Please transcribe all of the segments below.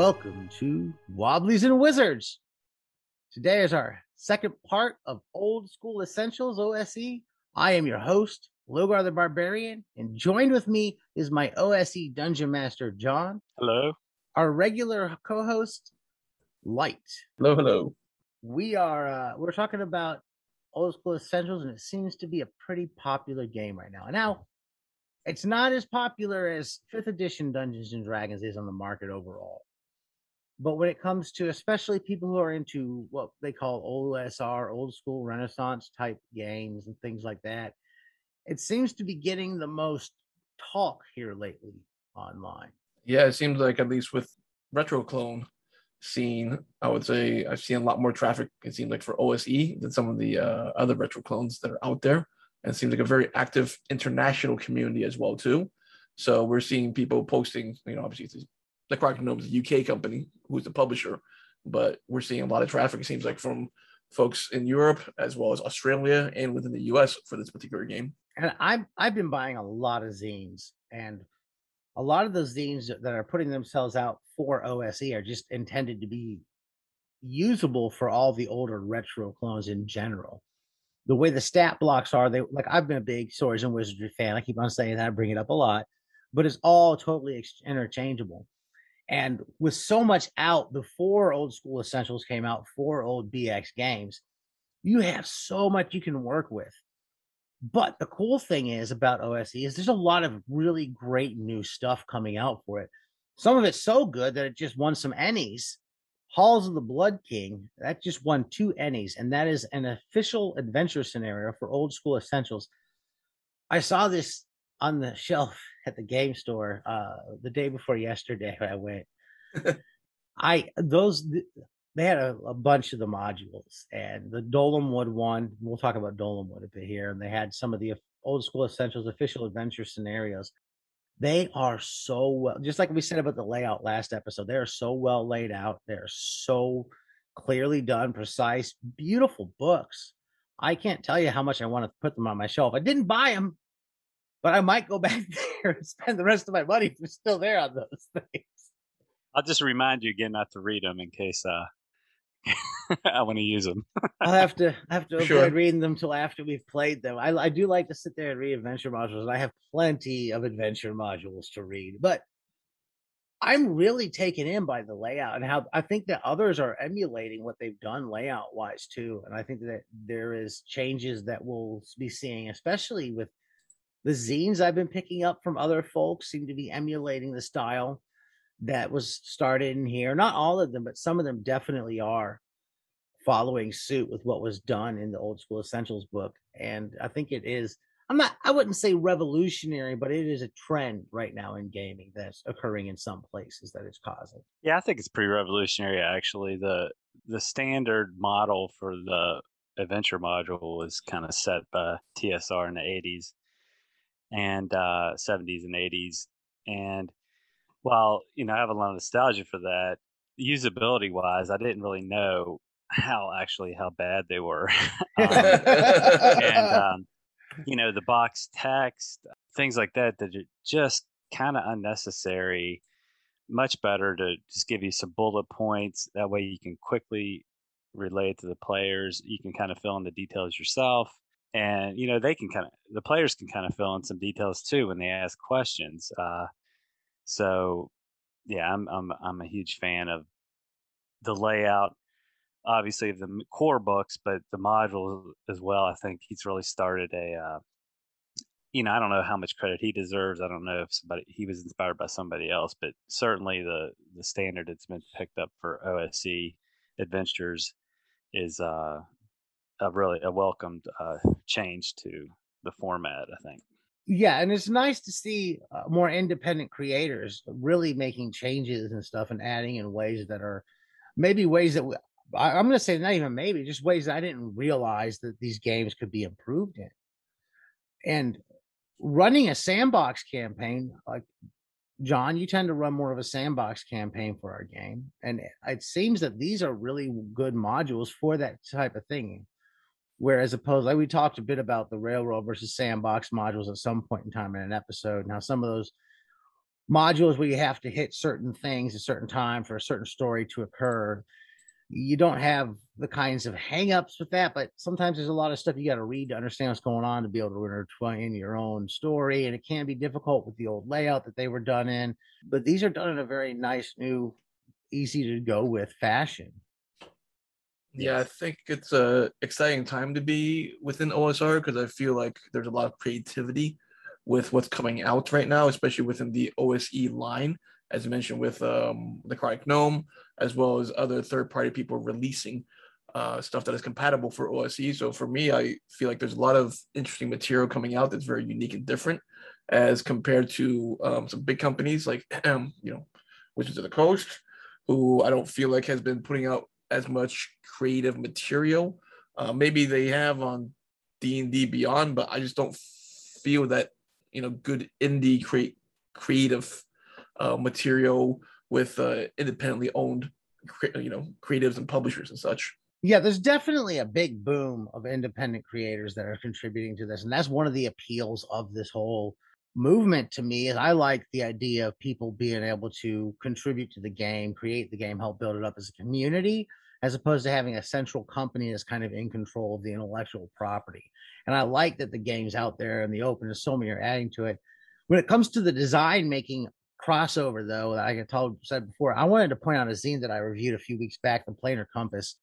welcome to Wobblies and Wizards. Today is our second part of Old School Essentials OSE. I am your host, Logar the Barbarian, and joined with me is my OSE Dungeon Master, John. Hello. Our regular co host, Light. Hello, hello. We are uh, we're talking about Old School Essentials, and it seems to be a pretty popular game right now. Now, it's not as popular as fifth edition Dungeons and Dragons is on the market overall. But when it comes to especially people who are into what they call OSR, old school Renaissance type games and things like that, it seems to be getting the most talk here lately online. Yeah, it seems like at least with retro clone scene, I would say I've seen a lot more traffic. It seems like for OSE than some of the uh, other retro clones that are out there and it seems like a very active international community as well too. So we're seeing people posting, you know, obviously Gnome is a UK company who's the publisher, but we're seeing a lot of traffic. It seems like from folks in Europe as well as Australia and within the US for this particular game. And I've I've been buying a lot of zines, and a lot of those zines that are putting themselves out for OSE are just intended to be usable for all the older retro clones in general the way the stat blocks are, they like I've been a big Swords and Wizardry fan. I keep on saying that, I bring it up a lot, but it's all totally ex- interchangeable. And with so much out before old school essentials came out, for old BX games, you have so much you can work with. But the cool thing is about OSE is there's a lot of really great new stuff coming out for it. Some of it's so good that it just won some Ennies Halls of the Blood King, that just won two Ennies, and that is an official adventure scenario for old school essentials. I saw this on the shelf at the game store uh, the day before yesterday. I went. I those they had a, a, bunch of the modules, and the Dolmenwood one. We'll talk about Dolmenwood a bit here, and they had some of the old school essentials official adventure scenarios. They are so well, just like we said about the layout last episode, they are so well laid out. They're so clearly done, precise, beautiful books. I can't tell you how much I want to put them on my shelf. I didn't buy them, but I might go back there and spend the rest of my money if they're still there on those things. I'll just remind you again not to read them in case uh, I want to use them. I'll have to I have to avoid sure. reading them till after we've played them. I, I do like to sit there and read adventure modules. and I have plenty of adventure modules to read, but I'm really taken in by the layout and how I think that others are emulating what they've done layout wise too. And I think that there is changes that we'll be seeing, especially with the zines I've been picking up from other folks seem to be emulating the style that was started in here. Not all of them, but some of them definitely are following suit with what was done in the old school essentials book. And I think it is, I'm not, I wouldn't say revolutionary, but it is a trend right now in gaming that's occurring in some places that it's causing. Yeah, I think it's pretty revolutionary actually. The the standard model for the adventure module was kind of set by TSR in the 80s and uh, 70s and 80s. And while you know I have a lot of nostalgia for that, usability wise, I didn't really know how actually how bad they were, um, and um, you know the box text, things like that that are just kind of unnecessary. Much better to just give you some bullet points. That way you can quickly relate to the players. You can kind of fill in the details yourself and you know they can kind of the players can kind of fill in some details too when they ask questions uh, so yeah, I'm I'm I'm a huge fan of the layout, obviously of the core books, but the modules as well. I think he's really started a. Uh, you know, I don't know how much credit he deserves. I don't know if somebody he was inspired by somebody else, but certainly the the standard that's been picked up for OSE adventures is uh, a really a welcomed uh, change to the format. I think yeah and it's nice to see uh, more independent creators really making changes and stuff and adding in ways that are maybe ways that we, I, i'm going to say not even maybe just ways that i didn't realize that these games could be improved in and running a sandbox campaign like john you tend to run more of a sandbox campaign for our game and it seems that these are really good modules for that type of thing Whereas opposed, like we talked a bit about the railroad versus sandbox modules at some point in time in an episode. Now, some of those modules where you have to hit certain things at a certain time for a certain story to occur. You don't have the kinds of hangups with that, but sometimes there's a lot of stuff you got to read to understand what's going on to be able to intertwine your own story. And it can be difficult with the old layout that they were done in, but these are done in a very nice, new, easy to go with fashion. Yeah, I think it's a exciting time to be within OSR because I feel like there's a lot of creativity with what's coming out right now, especially within the OSE line, as you mentioned with um, the Necrotic Gnome, as well as other third-party people releasing uh, stuff that is compatible for OSE. So for me, I feel like there's a lot of interesting material coming out that's very unique and different, as compared to um, some big companies like you know, Wizards of the Coast, who I don't feel like has been putting out as much creative material. Uh, maybe they have on D and D Beyond, but I just don't feel that you know good indie create creative uh, material with uh, independently owned you know creatives and publishers and such. Yeah, there's definitely a big boom of independent creators that are contributing to this, and that's one of the appeals of this whole movement to me is I like the idea of people being able to contribute to the game, create the game, help build it up as a community, as opposed to having a central company that's kind of in control of the intellectual property. And I like that the game's out there in the open, and so many are adding to it. When it comes to the design making crossover, though, that I told said before, I wanted to point out a zine that I reviewed a few weeks back, the Planar Compass.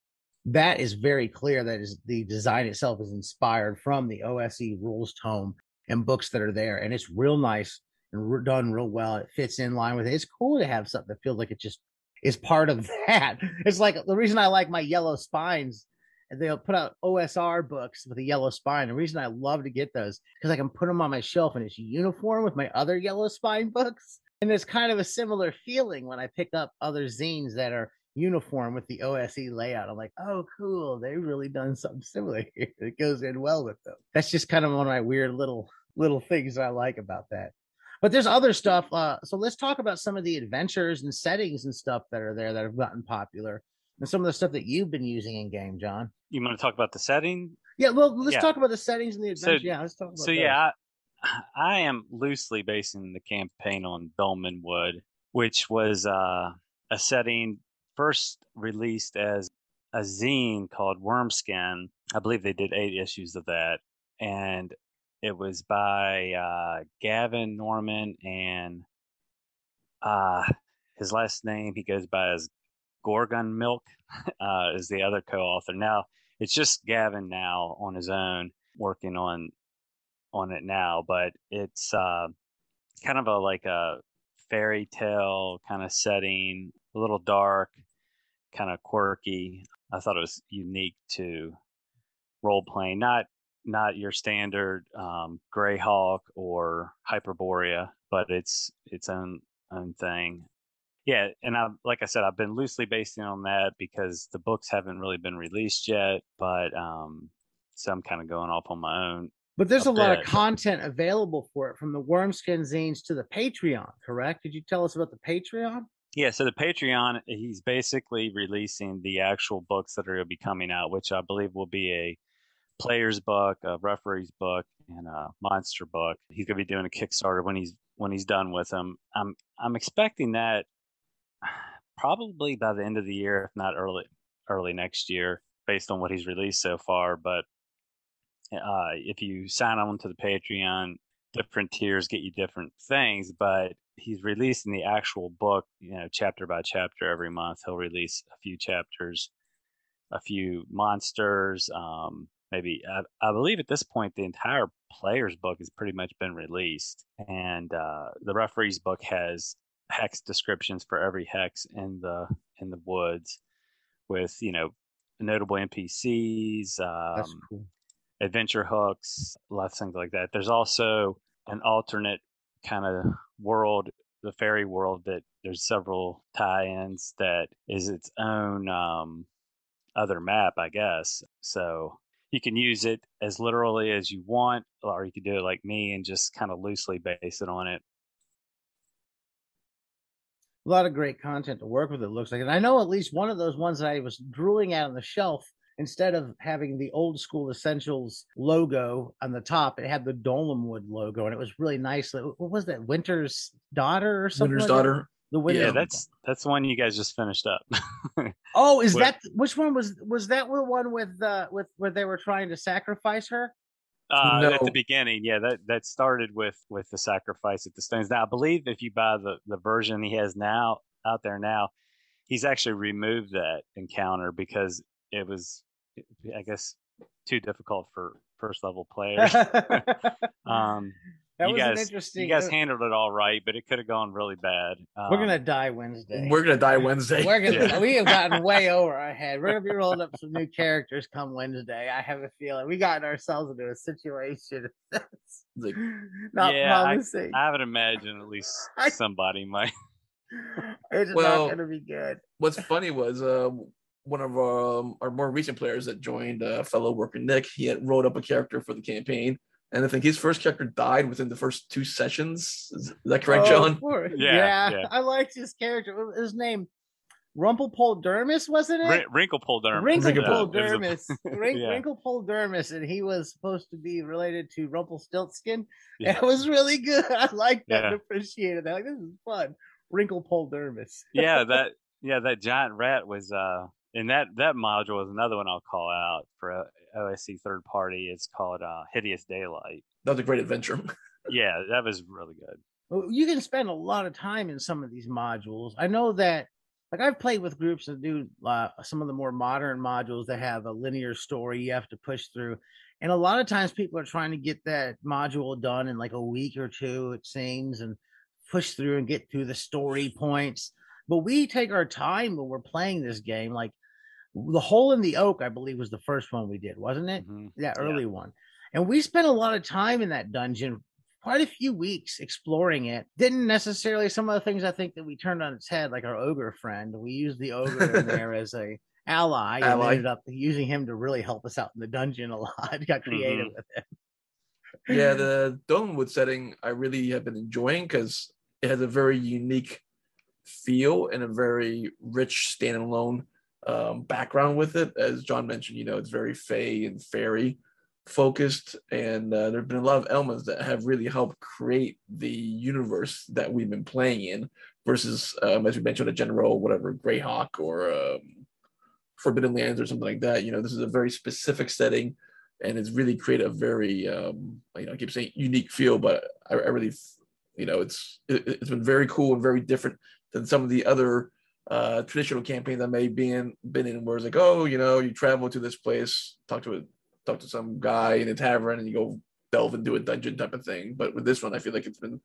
That is very clear that is the design itself is inspired from the OSE rules tome and books that are there, and it's real nice and re- done real well. It fits in line with it. It's cool to have something that feels like it just is part of that. It's like the reason I like my yellow spines. They'll put out OSR books with a yellow spine. The reason I love to get those because I can put them on my shelf and it's uniform with my other yellow spine books. And there's kind of a similar feeling when I pick up other zines that are uniform with the OSE layout. I'm like, oh, cool. They've really done something similar here. It goes in well with them. That's just kind of one of my weird little little things I like about that. But there's other stuff. Uh, so let's talk about some of the adventures and settings and stuff that are there that have gotten popular, and some of the stuff that you've been using in game, John. You want to talk about the setting? Yeah, well, let's yeah. talk about the settings and the adventure. So, yeah, let's talk about. So those. yeah, I, I, am loosely basing the campaign on Dolmenwood, which was uh, a setting first released as a zine called Wormskin. I believe they did eight issues of that, and it was by uh, Gavin Norman and uh, his last name he goes by as Gorgonmilk uh, is the other co-author. Now it's just Gavin now on his own working on on it now, but it's uh, kind of a like a fairy tale kind of setting, a little dark, kind of quirky. I thought it was unique to role playing, not not your standard um, Greyhawk or Hyperborea, but it's its own own thing. Yeah, and I like I said, I've been loosely basing on that because the books haven't really been released yet, but um, so I'm kind of going off on my own. But there's a, a lot of content available for it from the Wormskin zines to the Patreon, correct? Did you tell us about the Patreon? Yeah, so the Patreon, he's basically releasing the actual books that are going to be coming out, which I believe will be a player's book, a referee's book, and a monster book. He's gonna be doing a Kickstarter when he's when he's done with them. I'm I'm expecting that probably by the end of the year, if not early early next year, based on what he's released so far. But uh, if you sign on to the Patreon, different tiers get you different things. But he's releasing the actual book, you know, chapter by chapter every month. He'll release a few chapters, a few monsters, um, maybe I, I, believe at this point the entire player's book has pretty much been released and uh, the referee's book has hex descriptions for every hex in the in the woods with you know notable npcs um, cool. adventure hooks lots of things like that there's also an alternate kind of world the fairy world that there's several tie-ins that is its own um, other map i guess so you can use it as literally as you want, or you can do it like me and just kind of loosely base it on it. A lot of great content to work with. It looks like, and I know at least one of those ones that I was drooling at on the shelf instead of having the old school essentials logo on the top, it had the Dolmenwood logo, and it was really nice. What was that? Winter's daughter or something? Winter's like that? daughter. The Winter's Yeah, that's that's the one you guys just finished up. Oh, is What- that which one was was that the one with uh with where they were trying to sacrifice her? Uh, At the beginning, yeah, that that started with with the sacrifice at the stones. Now, I believe if you buy the the version he has now out there now, he's actually removed that encounter because it was, I guess, too difficult for first level players. um, that you was an guys, interesting. you guys uh, handled it all right, but it could have gone really bad. Um, we're gonna die Wednesday. We're gonna die Wednesday. We're gonna. Yeah. We have gotten way over our head. We're gonna be rolling up some new characters come Wednesday. I have a feeling we got ourselves into a situation. that's Like, not Yeah, I- promising. I would imagine at least I- somebody might. it's Well- not gonna be good. what's funny was uh, one of our, um, our more recent players that joined, uh, fellow worker Nick, he had wrote up a character for the campaign, and I think his first character died within the first two sessions. Is, is that correct, Oh, John? poor- Yeah, yeah. I liked his character. His name Rumplepole Dermis, wasn't it? Wrin- Wrinklepole Dermis. Wrinklepole yeah, it Dermis. Wrink, Yeah. Wrinklepole Dermis, and he was supposed to be related to Rumpelstiltskin. Yeah. It was really good. I liked that Yeah. and appreciated that. Like, this is fun. Wrinklepole Dermis. yeah, that yeah, that giant rat was uh and that that module was another one I'll call out for uh, OSE third party. It's called uh Hideous Daylight. That was a great adventure. Yeah, that was really good. Well, you can spend a lot of time in some of these modules. I know that, like, I've played with groups that do uh, some of the more modern modules that have a linear story you have to push through. And a lot of times people are trying to get that module done in like a week or two, it seems, and push through and get through the story points. But we take our time when we're playing this game. Like, the hole in the oak, I believe, was the first one we did, wasn't it? Mhm. that Yeah. early one. And we spent a lot of time in that dungeon, quite a few weeks exploring it. Didn't necessarily some of the things I think that we turned on its head, like our ogre friend. We used the ogre in there as a ally, and Ally. ended up using him to really help us out in the dungeon a lot. Got creative with it. yeah, the Dolmenwood setting I really have been enjoying because it has a very unique feel and a very rich standalone um, background with it. As John mentioned, you know, it's very fey and fairy focused, and uh, there have been a lot of elements that have really helped create the universe that we've been playing in. Versus, um, as we mentioned, a general whatever Greyhawk or um, Forbidden Lands or something like that. You know, this is a very specific setting and it's really created a very um you know I keep saying unique feel, but I, I really you know it's it, it's been very cool and very different than some of the other uh traditional campaigns I may be in been in where it's like oh you know you travel to this place talk to a talk to some guy in a tavern and you go delve into a dungeon type of thing. But with this one I feel like it's been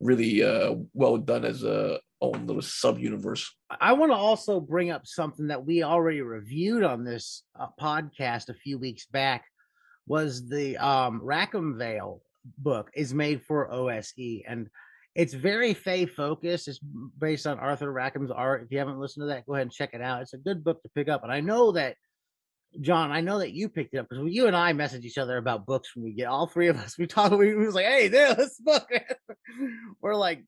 really uh well done as a own little sub universe I want to also bring up something that we already reviewed on this uh, podcast a few weeks back was the um Rackham Vale book is made for OSE and it's very Fey focused. It's based on Arthur Rackham's art. If you haven't listened to that, go ahead and check it out. It's a good book to pick up. And I know that John, I know that you picked it up because you and I message each other about books when we get all three of us. We talk. We, we was like, "Hey, there, this book." We're like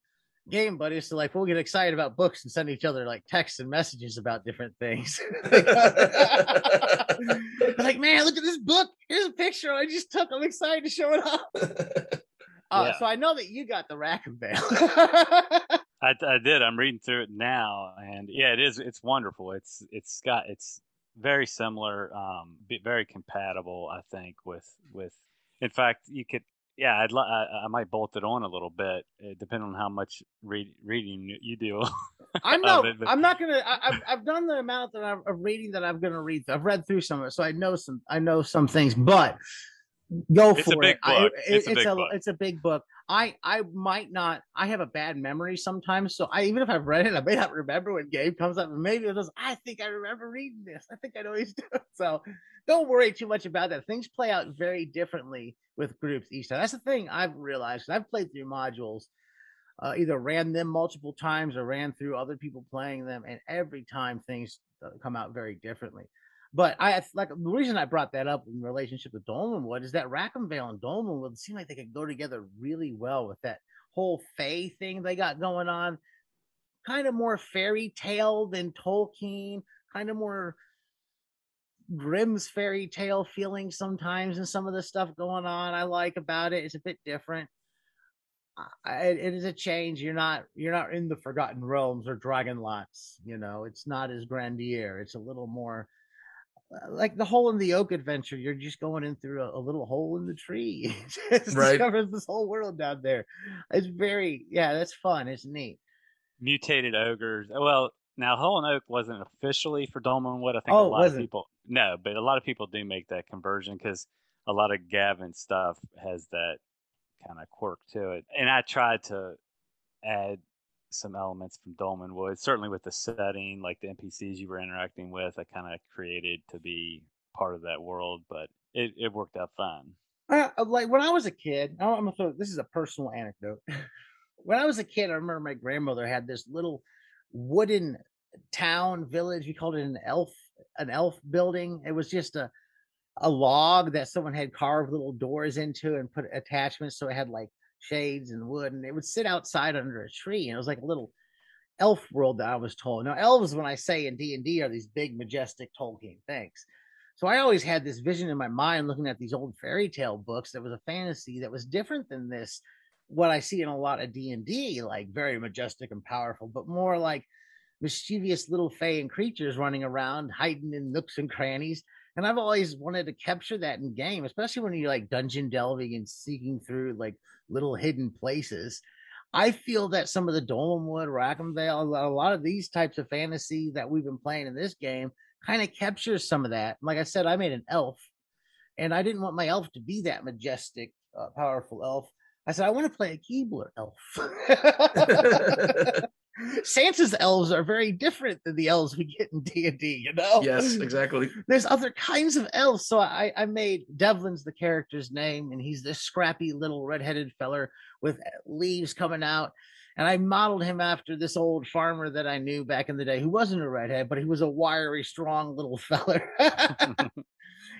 game buddies, so like we'll get excited about books and send each other like texts and messages about different things. like, man, look at this book. Here's a picture I just took. I'm excited to show it off. Uh, Yeah. So I know that you got the Rackham Vale. I, I did. I'm reading through it now, and yeah, it is. It's wonderful. It's it's got it's very similar, um, very compatible. I think with with. In fact, you could. Yeah, I'd li- I, I might bolt it on a little bit, uh, depending on how much read, reading you do. I'm not. it, but- I'm not gonna. I, I've I've done the amount that I'm of reading that I'm gonna read. I've read through some of it, so I know some. I know some things, but go It's for it. I- it- It's a big a book. it's a big book. I I might not. I have a bad memory sometimes, so I even if I've read it, I may not remember when Gabe comes up. And maybe it was. I think I remember reading this. I think I know he's doing. So don't worry too much about that. Things play out very differently with groups each time. That's the thing I've realized. I've played through modules uh, either ran them multiple times or ran through other people playing them, and every time things uh, come out very differently. But I like the reason I brought that up in relationship to Dolmenwood is that Rackham and Dolmenwood seem like they could go together really well with that whole Fey thing they got going on. Kind of more fairy tale than Tolkien, kind of more Grimm's fairy tale feeling sometimes, and some of the stuff going on. I like about it. It's a bit different. I, it is a change. You're not you're not in the Forgotten Realms or Dragonlance. You know, it's not as grandier. It's a little more Uh, like the hole in the oak adventure. You're just going in through a, a little hole in the tree. it Right. discovers this whole world down there. It's very yeah, that's fun. It's neat. Mutated ogres. Uh, well, now Hull and Oak wasn't officially for Dolman Dolmenwood. I think Oh, a lot of people no, but a lot of people do make that conversion because a lot of Gavin stuff has that kind of quirk to it. And I tried to add some elements from Dolmenwood, certainly with the setting, like the NPCs you were interacting with. I kind of created to be part of that world, but it, it worked out fine. Uh, like when I was a kid, I'm gonna throw this is a personal anecdote. when I was a kid, I remember my grandmother had this little wooden town village. We called it an elf, an elf building. It was just a a log that someone had carved little doors into and put attachments so it had like shades and wood, and it would sit outside under a tree. And it was like a little elf world that I was told. Now, elves, when I say in D and D, are these big, majestic Tolkien things. So I always had this vision in my mind looking at these old fairy tale books that was a fantasy that was different than this what I see in a lot of D&D like very majestic and powerful but more like mischievous little fae and creatures running around hiding in nooks and crannies and I've always wanted to capture that in game especially when you're like dungeon delving and seeking through like little hidden places I feel that some of the Dolmenwood, Rackhamvale, a a lot of these types of fantasy that we've been playing in this game kind of captures some of that. Like I said, I made an elf, and I didn't want my elf to be that majestic, uh, powerful elf. I said I want to play a Keebler elf. Santa's elves are very different than the elves we get in D and D. You know, yes, exactly. there's other kinds of elves. So I, I made Devlin's the character's name, and he's this scrappy little redheaded feller with uh, leaves coming out. And I modeled him after this old farmer that I knew back in the day who wasn't a redhead, but he was a wiry, strong little feller.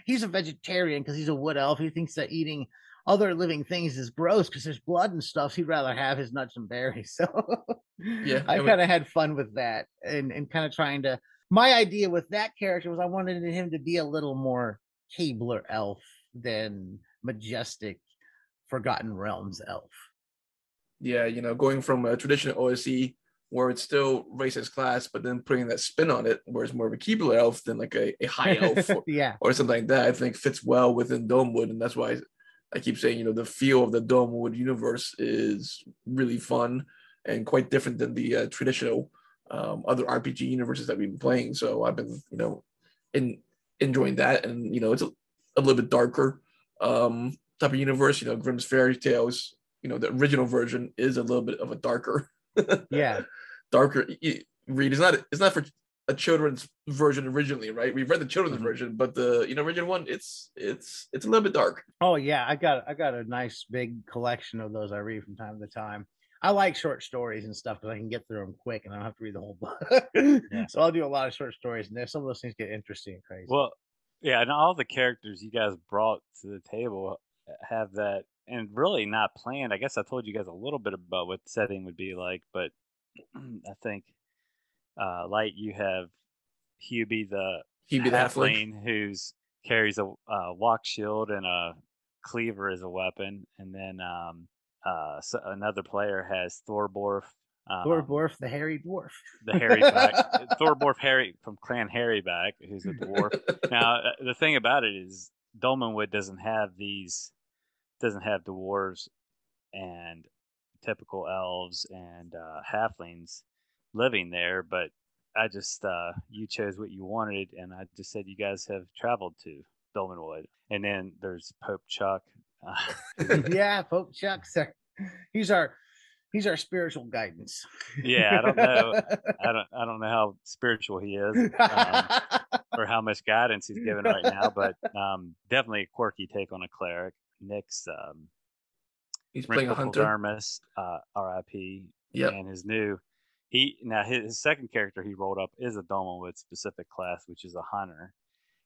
he's a vegetarian because he's a wood elf. He thinks that eating other living things is gross because there's blood and stuff. He'd rather have his nuts and berries. So Yeah, I kind of had fun with that and, and kind of trying to. My idea with that character was I wanted him to be a little more Keebler elf than majestic Forgotten Realms elf. yeah, you know, going from a traditional OSE where it's still racist class, but then putting that spin on it, where it's more of a Keebler elf than like a, a high elf or, yeah. or something like that, I think fits well within Dolmenwood. And that's why I, keep saying, you know, the feel of the Dolmenwood universe is really fun and quite different than the uh, traditional um, other RPG universes that we've been playing. So I've been, you know, in enjoying that. And, you know, it's a, a little bit darker um, type of universe. You know, Grimm's Fairy Tales, you know, the original version is a little bit of a darker Yeah. darker read. It's not it's not for a children's version originally, right? We've read the children's Mhm. version, but the you know original one, it's it's it's a little bit dark. Oh yeah, I got I got a nice big collection of those I read from time to time. I like short stories and stuff because I can get through them quick and I don't have to read the whole book. So I'll do a lot of short stories, and there's some of those things get interesting and crazy. Well, yeah, and all the characters you guys brought to the table have that, and really not planned. I guess I told you guys a little bit about what the setting would be like, but I think, uh, like you have Hubie the He'd the halfling. halfling who's carries a uh, walk shield and a cleaver as a weapon, and then um, uh, so another player has Thorborf. Um, Thorborf, the hairy dwarf. the hairy back, Thorborf Harry from Clan Harryback, who's a dwarf now uh, the thing about it is Dolmenwood doesn't have these doesn't have dwarves and typical elves and uh, halflings living there but i just uh, you chose what you wanted and i just said you guys have traveled to Dolmenwood and then there's pope chuck uh, yeah, Pope Chuck, sir. He's our he's our spiritual guidance. yeah i don't know i don't i don't know how spiritual he is um, or how much guidance he's given right now, but um, definitely a quirky take on a cleric. Nick's um, He's playing a hunter. Darmus, uh, R.I.P. Yep. And his new he now his, his second character he rolled up is a Dolmenwood specific class, which is a hunter.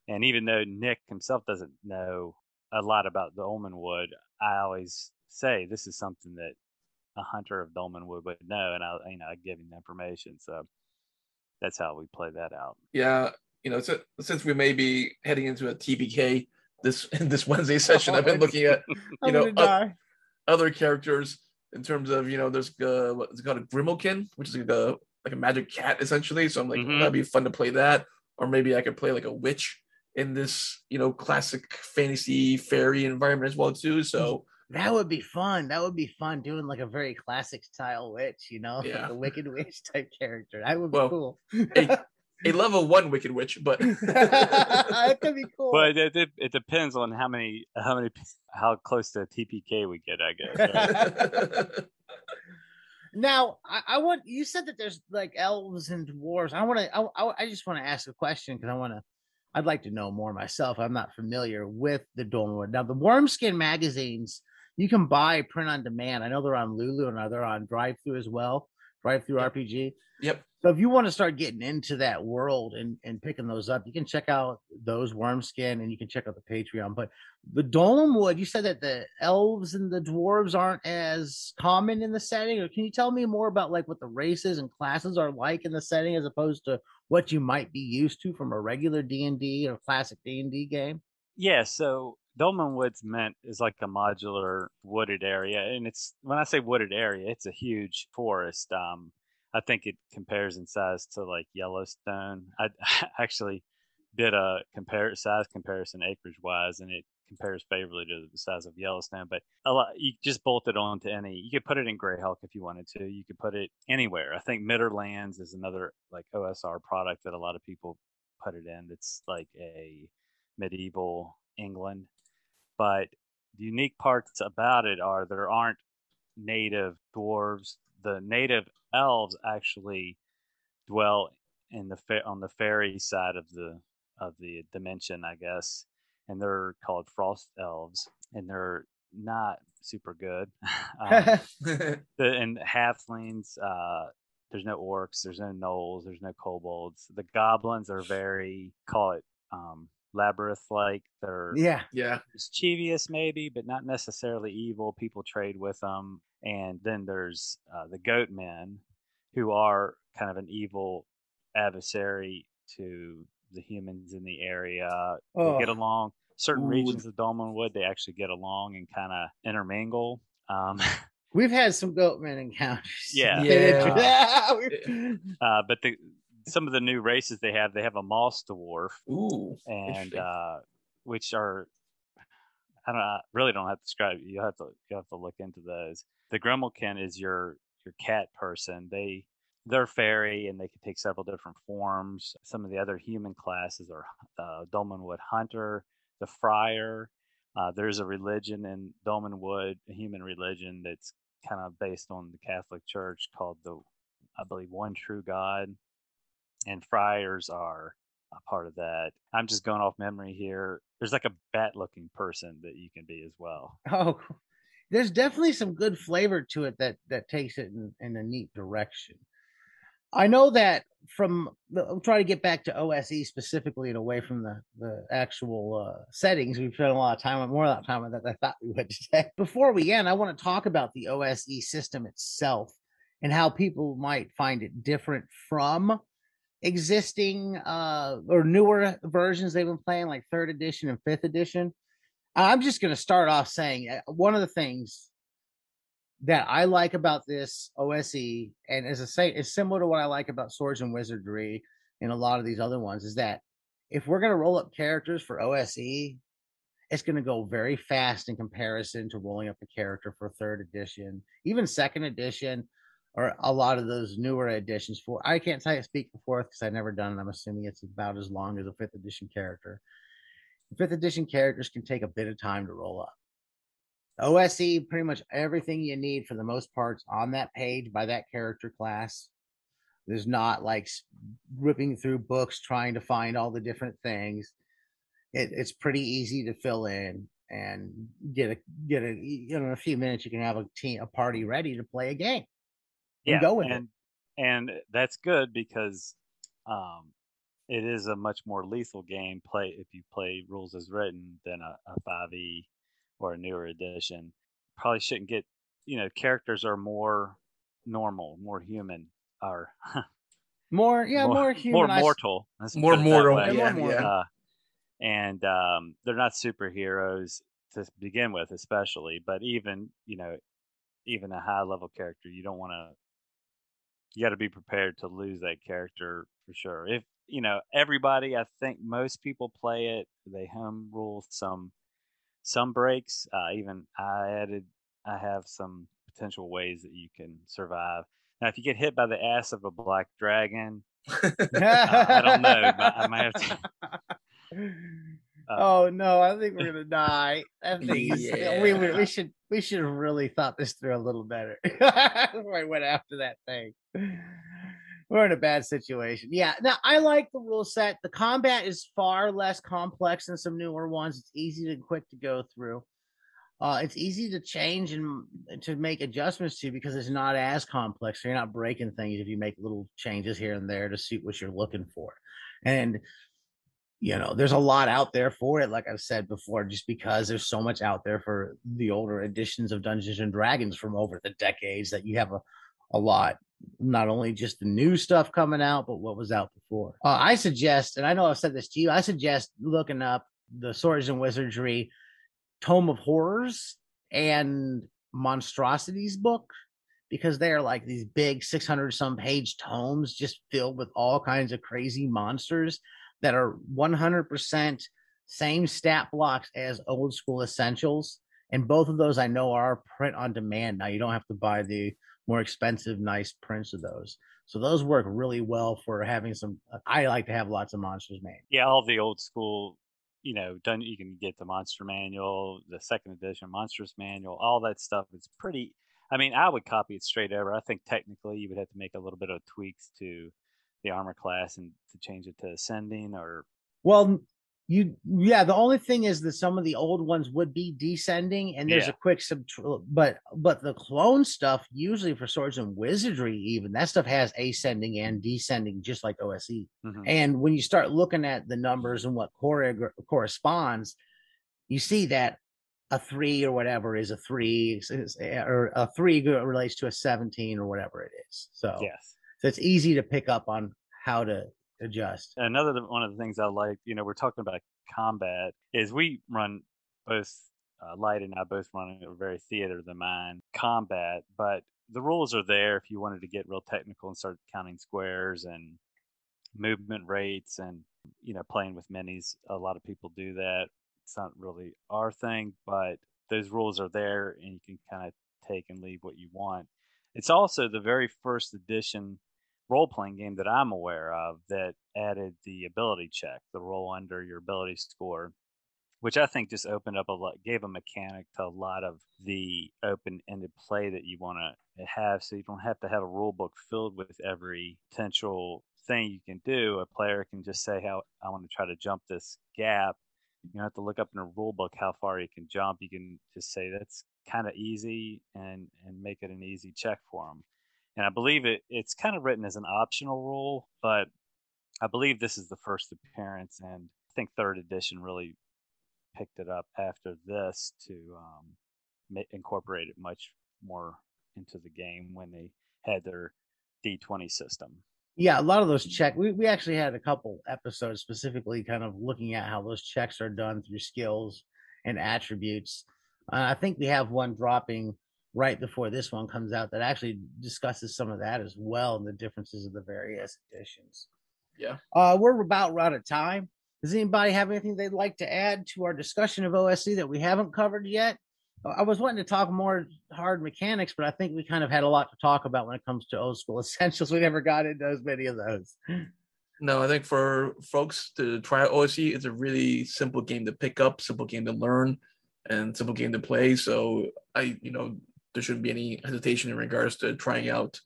And even though Nick himself doesn't know a lot about the Dolmenwood, I always say this is something that a hunter of Dolmenwood would know, and I you know I give him the information. So that's how we play that out. Yeah, you know, so, since we may be heading into a TPK this this Wednesday session, I've been looking at you know uh, other characters in terms of you know there's uh, what's it called a Grimalkin, which is like a like a magic cat essentially. So I'm like, Mhm. that'd be fun to play that, or maybe I could play like a witch in this you know classic fantasy fairy environment as well too. So That would be fun. That would be fun doing like a very classic style witch, you know, Yeah. like a Wicked Witch type character. That would be Well, cool. a, a level one Wicked Witch, but that could be cool. But it, it, it depends on how many how many how close to TPK we get, I guess. Now, I, I want you said that there's like elves and dwarves. I want to. I, I, I just want to ask a question because I want to. I'd like to know more myself. I'm not familiar with the Dolmenwood. Now, the Wormskin magazines you can buy print on demand. I know they're on Lulu and they're on Drive Through as well. Drive Through Yep. RPG. yep. So if you want to start getting into that world and, and picking those up, you can check out those Wormskin and you can check out the Patreon. But the Dolmenwood, you said that the elves and the dwarves aren't as common in the setting. Or can you tell me more about like what the races and classes are like in the setting as opposed to what you might be used to from a regular D and D or classic D and D game? Yeah, so Dolmen Woods meant is like a modular wooded area, and it's when I say wooded area, it's a huge forest. Um, I think it compares in size to like Yellowstone. I actually did a compare size comparison acreage wise, and it compares favorably to the size of Yellowstone. But a lot, you just bolt it onto any. You could put it in Greyhawk if you wanted to. You could put it anywhere. I think Midderlands is another like OSR product that a lot of people put it in. It's like a medieval England. But the unique parts about it are there aren't native dwarves. The native elves actually dwell in the fa- on the fairy side of the of the dimension, I guess, and they're called frost elves, and they're not super good. um, the and halflings uh there's no orcs there's no gnolls there's no kobolds the goblins are very call it um labyrinth like they're yeah. yeah. mischievous maybe but not necessarily evil people trade with them and then there's uh, the goat men who are kind of an evil adversary to the humans in the area they get along certain Ooh. regions of Dolmenwood they actually get along and kind of intermingle um We've had some goatman encounters. Yeah. Yeah. Uh, but the some of the new races they have, they have a moss dwarf, Ooh. and uh, which are I don't know, I really don't have to describe. You have to you have to look into those. The Grimalkin is your your cat person. They they're fairy and they can take several different forms. Some of the other human classes are uh, Dolmenwood Hunter, the Friar. Uh, there's a religion in Dolmenwood, a human religion that's kind of based on the Catholic Church called the, I believe, One True God. And friars are a part of that. I'm just going off memory here. There's like a bat looking person that you can be as well. Oh, there's definitely some good flavor to it that that takes it in, in a neat direction. I know that from I'm trying to get back to OSE specifically and away from the the actual uh, settings. We've spent a lot of time on more of that time that than I thought we would today. Before we end, I want to talk about the OSE system itself and how people might find it different from existing uh or newer versions they've been playing like third edition and fifth edition. I'm just going to start off saying uh, one of the things that i like about this ose and as i say it's similar to what i like about swords and wizardry and a lot of these other ones is that if we're going to roll up characters for ose it's going to go very fast in comparison to rolling up a character for third edition even second edition or a lot of those newer editions for I can't tell you speak for fourth because I've never done it. I'm assuming it's about as long as a fifth edition character. Fifth edition characters can take a bit of time to roll up. OSE, pretty much everything you need for the most parts on that page by that character class. There's not like ripping through books trying to find all the different things. It, it's pretty easy to fill in and get a get a you know in a few minutes you can have a team a party ready to play a game and go with it. and and that's good because um, it is a much more lethal game play if you play rules as written than a, a 5e or a newer edition. Probably shouldn't get you know characters are more normal, more human. Are More, yeah, more, more humanized. mortal. let's More put it that mortal. Yeah, yeah, more yeah. Uh, and um, they're not superheroes to begin with, especially. But even you know, even a high level character, you don't want to. You got to be prepared to lose that character for sure. If you know everybody, I think most people play it. They home rule some some breaks. Uh, even I added. I have some potential ways that you can survive. Now, if you get hit by the ass of a black dragon, uh, I don't know. But I might have to. Uh, think we're gonna die. Think is- we, we we should we should have really thought this through a little better before I went after that thing. We're in a bad situation. Yeah. Now I like the rule set. The combat is far less complex than some newer ones. It's easy and quick to go through. Uh, it's easy to change and to make adjustments to because it's not as complex. So you're not breaking things if you make little changes here and there to suit what you're looking for. And you know, there's a lot out there for it, like I've said before, just because there's so much out there for the older editions of Dungeons and Dragons from over the decades that you have a, a lot, not only just the new stuff coming out, but what was out before. Uh, I suggest, and I know I've said this to you, I suggest looking up the Swords and Wizardry Tome of Horrors and Monstrosities book because they are like these big 600 some page tomes just filled with all kinds of crazy monsters that are 100% same stat blocks as old school essentials and both of those i know are print on demand now you don't have to buy the more expensive nice prints of those so those work really well for having some i like to have lots of monsters made yeah, all the old school, you know, done. You can get the Monster Manual, the second edition Monsters Manual, all that stuff. It's pretty. I mean, I would copy it straight over. I think technically you would have to make a little bit of tweaks to the armor class and to change it to ascending or Well, you yeah. The only thing is that some of the old ones would be descending, and there's Yeah. a quick sub. But but the clone stuff usually for swords and wizardry, even that stuff has ascending and descending, just like OSE. Mhm. And when you start looking at the numbers and what choreo- corresponds, you see that a three or whatever is a three, is- or a three relates to a seventeen or whatever it is. So yes. So it's easy to pick up on how to adjust. another one of the things I like, you know, we're talking about combat, is we run both uh, Light and I both run a very theater of the mind combat, but the rules are there if you wanted to get real technical and start counting squares and movement rates and you know playing with minis. A lot of people do that. It's not really our thing, but those rules are there and you can kind of take and leave what you want. It's also the very first edition role playing game that I'm aware of that added the ability check, the roll under your ability score, which I think just opened up a lot, gave a mechanic to a lot of the open ended play that you want to have. So you don't have to have a rule book filled with every potential thing you can do. A player can just say, How I want to try to jump this gap. You don't have to look up in a rule book how far you can jump. You can just say that's kind of easy and and make it an easy check for them and I believe it it's kind of written as an optional rule, but I believe this is the first appearance, and I think third edition really picked it up after this to um, incorporate it much more into the game when they had their D20 system. Yeah, a lot of those check. We we actually had a couple episodes specifically kind of looking at how those checks are done through skills and attributes. Uh, I think we have one dropping right before this one comes out that actually discusses some of that as well and the differences of the various editions. Yeah. Uh, we're about out of time. Does anybody have anything they'd like to add to our discussion of OSE that we haven't covered yet? I was wanting to talk more hard mechanics, but I think we kind of had a lot to talk about when it comes to old school essentials. We never got into as many of those. No, I think for folks to try OSE, it's a really simple game to pick up, simple game to learn, and simple game to play. So I, you know, there shouldn't be any hesitation in regards to trying out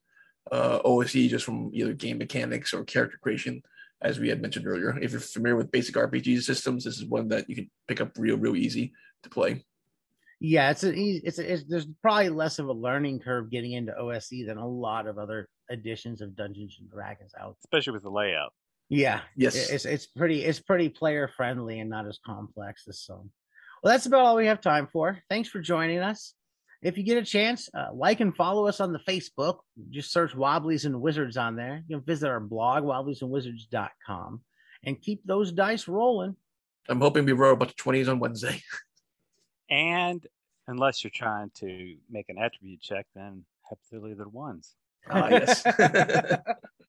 uh, OSE just from either game mechanics or character creation, as we had mentioned earlier. If you're familiar with basic RPG systems, this is one that you can pick up real, real easy to play. Yeah, it's an easy. It's, a, it's there's probably less of a learning curve getting into OSE than a lot of other editions of Dungeons and Dragons out. especially with the layout. Yeah, Yes. it's it's pretty it's pretty player friendly and not as complex as some. Well, that's about all we have time for. Thanks for joining us. If you get a chance, uh, like and follow us on the Facebook. Just search Wobblies and Wizards on there. You can visit our blog, wobbliesandwizards.com, and keep those dice rolling. I'm hoping we roll about bunch of 20s on Wednesday. And unless you're trying to make an attribute check, then happily the ones. Ah, yes.